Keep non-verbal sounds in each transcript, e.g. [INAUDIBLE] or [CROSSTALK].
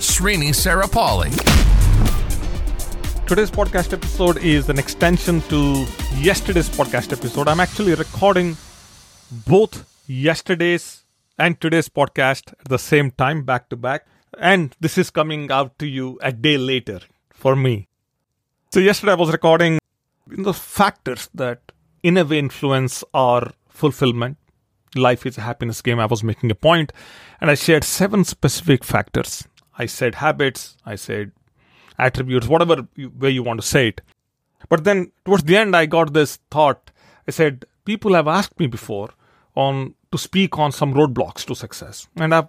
Srini Sarapalli. Today's podcast episode is an extension to yesterday's podcast episode. I'm actually recording both yesterday's and today's podcast at the same time, back to back. And this is coming out to you a day later for me. So, yesterday I was recording the factors that in a way influence our fulfillment. Life is a happiness game. I was making a point and I shared seven specific factors. I said habits, I said attributes, whatever way you want to say it. But then towards the end, I got this thought. I said, people have asked me before on to speak on some roadblocks to success, and I've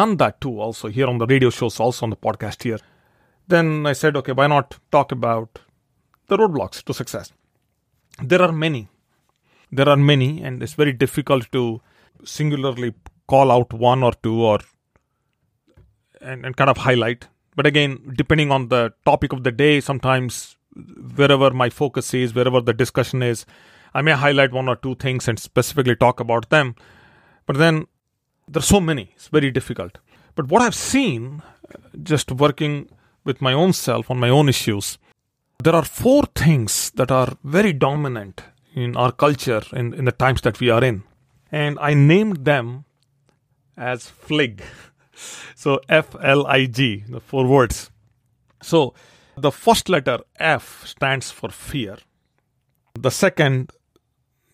done that too. Also here on the radio shows, also on the podcast here. Then I said, okay, why not talk about the roadblocks to success? There are many. There are many, and it's very difficult to singularly call out one or two or and, and kind of highlight but again, depending on the topic of the day, sometimes wherever my focus is, wherever the discussion is, I may highlight one or two things and specifically talk about them. But then there's so many, it's very difficult. But what I've seen, just working with my own self on my own issues, there are four things that are very dominant in our culture in, in the times that we are in. And I named them as FLIG. [LAUGHS] [LAUGHS] So F L I G, the four words. So the first letter F stands for fear. The second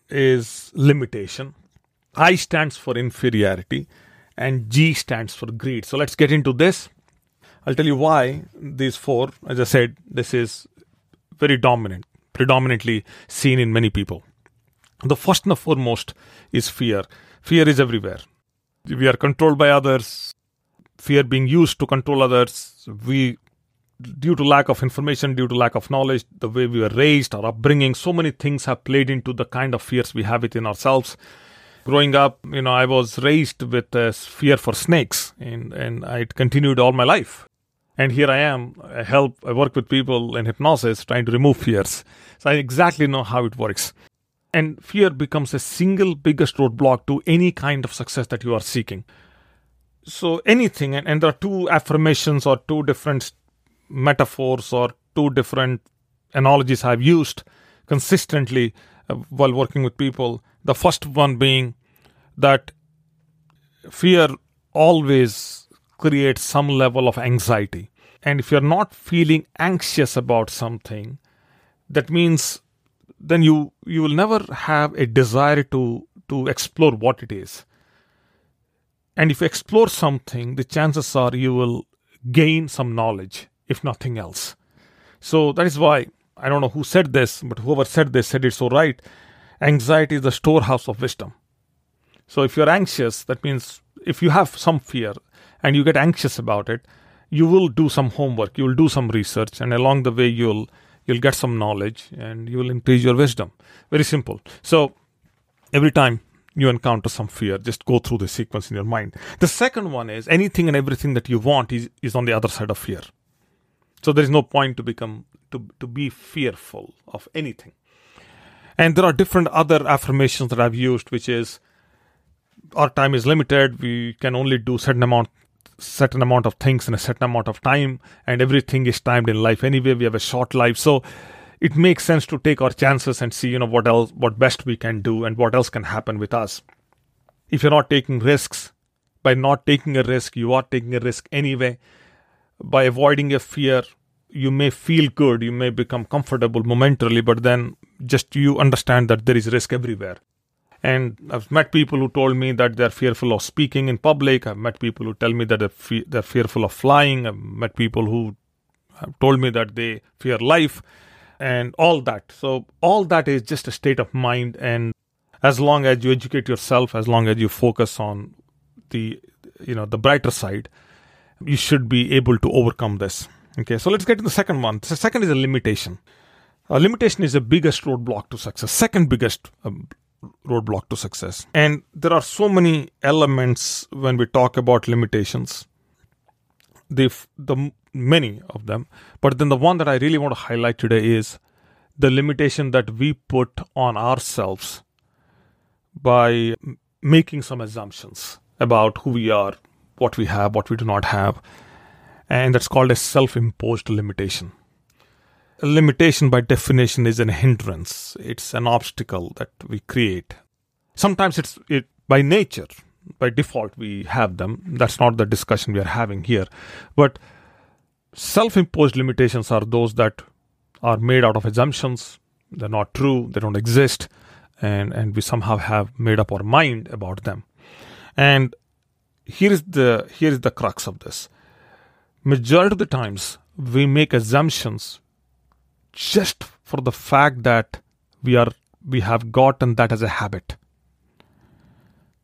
is limitation. I stands for inferiority and G stands for greed. So let's get into this. I'll tell you why these four, as I said, this is very dominant, predominantly seen in many people. The first and the foremost is fear. Fear is everywhere. We are controlled by others, fear being used to control others. We, due to lack of information, due to lack of knowledge, the way we were raised, our upbringing, so many things have played into the kind of fears we have within ourselves. Growing up, you know, I was raised with a fear for snakes, and and it continued all my life. And here I am. I help. I work with people in hypnosis, trying to remove fears. So I exactly know how it works. And fear becomes a single biggest roadblock to any kind of success that you are seeking so anything and, and there are two affirmations or two different metaphors or two different analogies i've used consistently uh, while working with people. The first one being that fear always creates some level of anxiety. And if you're not feeling anxious about something that means then you you will never have a desire to to explore what it is and if you explore something, the chances are you will gain some knowledge, if nothing else. So that is why, I don't know who said this, but whoever said this said it so right. Anxiety is the storehouse of wisdom. So if you're anxious, that means if you have some fear and you get anxious about it, you will do some homework, you will do some research, and along the way you'll you'll get some knowledge and you will increase your wisdom. Very simple. So every time you encounter some fear, just go through the sequence in your mind. The second one is anything and everything that you want is, is on the other side of fear. So there is no point to become to, to be fearful of anything. And there are different other affirmations that I've used, which is our time is limited. We can only do certain amount certain amount of things in a certain amount of time, and everything is timed in life anyway. We have a short life. So it makes sense to take our chances and see you know what else what best we can do and what else can happen with us if you're not taking risks by not taking a risk you are taking a risk anyway by avoiding a fear you may feel good you may become comfortable momentarily but then just you understand that there is risk everywhere and I've met people who told me that they're fearful of speaking in public. I've met people who tell me that they're, fe- they're fearful of flying. I've met people who have told me that they fear life and all that. So, all that is just a state of mind. And as long as you educate yourself, as long as you focus on the you know the brighter side, you should be able to overcome this. Okay, so let's get to the second one. The second is a limitation. A limitation is the biggest roadblock to success, second biggest um, roadblock to success. And there are so many elements when we talk about limitations. The, the many of them, but then the one that I really want to highlight today is the limitation that we put on ourselves by making some assumptions about who we are, what we have, what we do not have. And that's called a self imposed limitation. A limitation, by definition, is an hindrance, it's an obstacle that we create. Sometimes it's it, by nature, by default, we have them. That's not the discussion we are having here. But self imposed limitations are those that are made out of assumptions, they're not true, they don't exist, and, and we somehow have made up our mind about them. And here is the here is the crux of this. Majority of the times we make assumptions just for the fact that we are we have gotten that as a habit.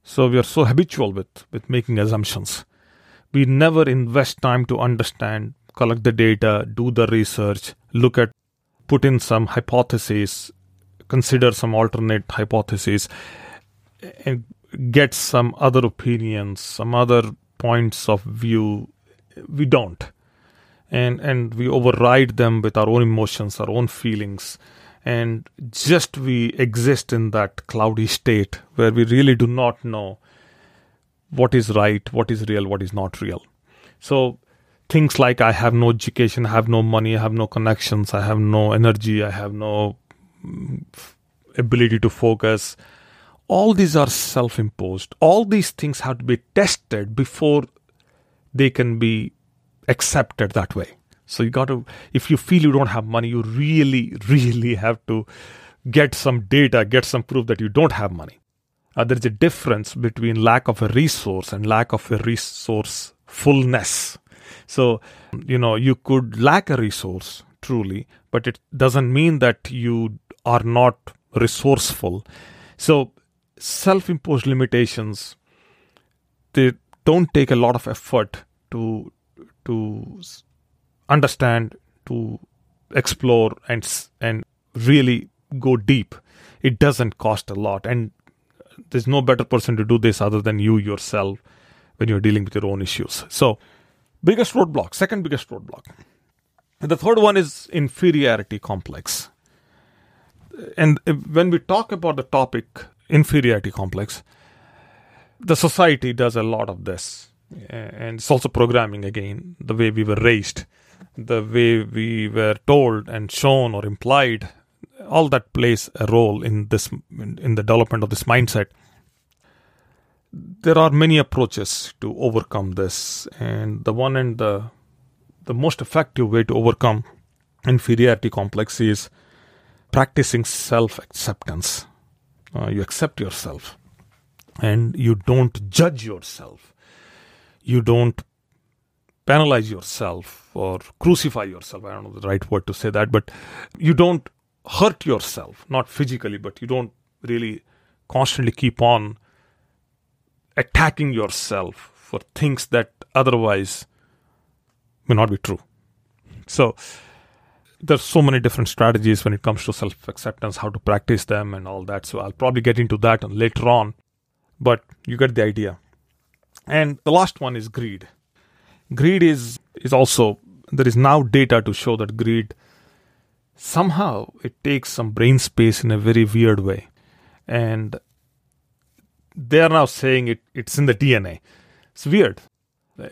So we are so habitual with, with making assumptions. We never invest time to understand, collect the data, do the research, look at, put in some hypotheses, consider some alternate hypotheses, and get some other opinions, some other points of view. We don't. And and we override them with our own emotions, our own feelings, and just we exist in that cloudy state where we really do not know what is right, what is real, what is not real. So things like I have no education, I have no money, I have no connections, I have no energy, I have no mm, ability to focus, all these are self imposed. All these things have to be tested before they can be accepted that way. So you got to, if you feel you don't have money, you really, [LAUGHS] really have to get some data, get some proof that you don't have money. Uh, there's a difference between lack of a resource and lack of a resource fullness. So, you know, you could lack a resource truly, but it doesn't mean that you are not resourceful. So, self imposed limitations they don't take a lot of effort to to understand to explore and and really go deep it doesn't cost a lot and uh, there's no better person to do this other than you yourself when you're dealing with your own issues so biggest roadblock second biggest roadblock the third one is inferiority complex and when we talk about the topic inferiority complex. The society does a lot of this, and it's also programming again, the way we were raised, the way we were told and shown or implied. All that plays a role in this in, in the development of this mindset. There are many approaches to overcome this, and the one and the the most effective way to overcome inferiority complex is practicing self acceptance uh, you accept yourself and you don't judge yourself. You don't penalize yourself or crucify yourself. I don't know the right word to say that but you don't hurt yourself not physically but you don't really constantly keep on attacking yourself for things that otherwise may not be true so there's so many different strategies when it comes to self acceptance, how to practice them, and all that. So I'll probably get into that later on, but you get the idea. And the last one is greed. Greed is is also there is now data to show that greed somehow it takes some brain space in a very weird way, and they are now saying it it's in the DNA. It's weird.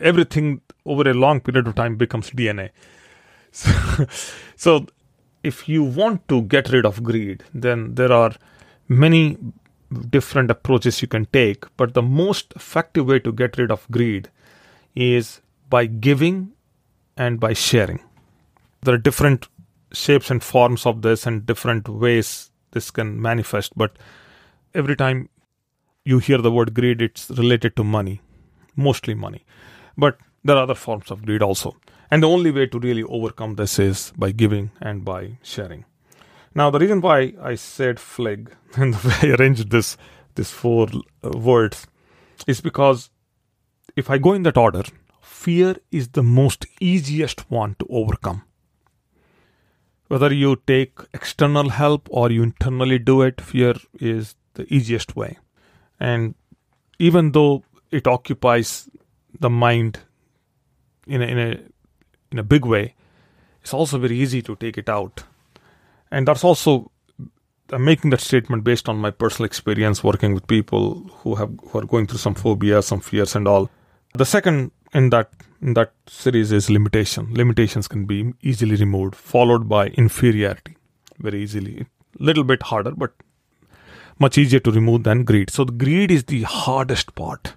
Everything over a long period of time becomes DNA [LAUGHS] so, so if you want to get rid of greed, then there are many different approaches you can take, but the most effective way to get rid of greed is by giving and by sharing. There are different shapes and forms of this and different ways this can manifest, but every time you hear the word greed, it's related to money, mostly money. But there are other forms of greed also. And the only way to really overcome this is by giving and by sharing. Now, the reason why I said flag [LAUGHS] and the way I arranged this, this four uh, words is because if I go in that order, fear is the most easiest one to overcome. Whether you take external help or you internally do it, fear is the easiest way. And even though it occupies the mind in a, in a in a big way, it's also very easy to take it out. And that's also I'm making that statement based on my personal experience working with people who have who are going through some phobias, some fears, and all. The second in that in that series is limitation. Limitations can be easily removed, followed by inferiority, very easily. A little bit harder, but much easier to remove than greed. So greed is the hardest part,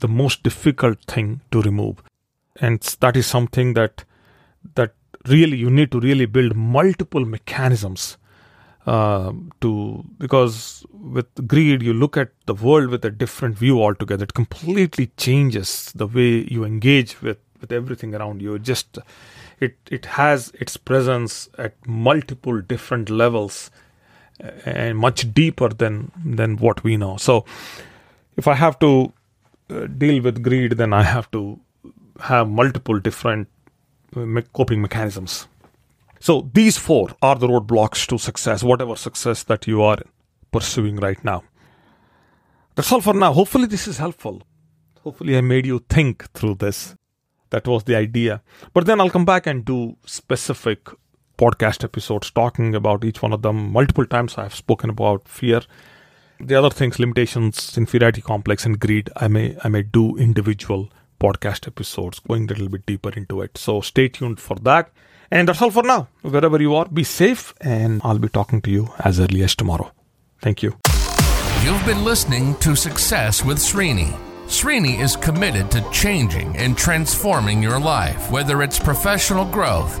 the most difficult thing to remove, and that is something that that really you need to really build multiple mechanisms uh, to because with greed you look at the world with a different view altogether. It completely changes the way you engage with with everything around you. It just it it has its presence at multiple different levels and much deeper than than what we know so if i have to uh, deal with greed then i have to have multiple different uh, coping mechanisms so these four are the roadblocks to success, whatever success that you are pursuing right now. That's all for now. Hopefully, this is helpful. Hopefully, I made you think through this. That was the idea. But then I'll come back and do specific podcast episodes talking about each one of them. Multiple times I have spoken about fear. The other things, limitations, inferiority complex, and greed, I may I may do individual podcast episodes going a little bit deeper into it. So stay tuned for that. And that's all for now. Wherever you are, be safe, and I'll be talking to you as early as tomorrow. Thank you. You've been listening to Success with Srini. Srini is committed to changing and transforming your life, whether it's professional growth,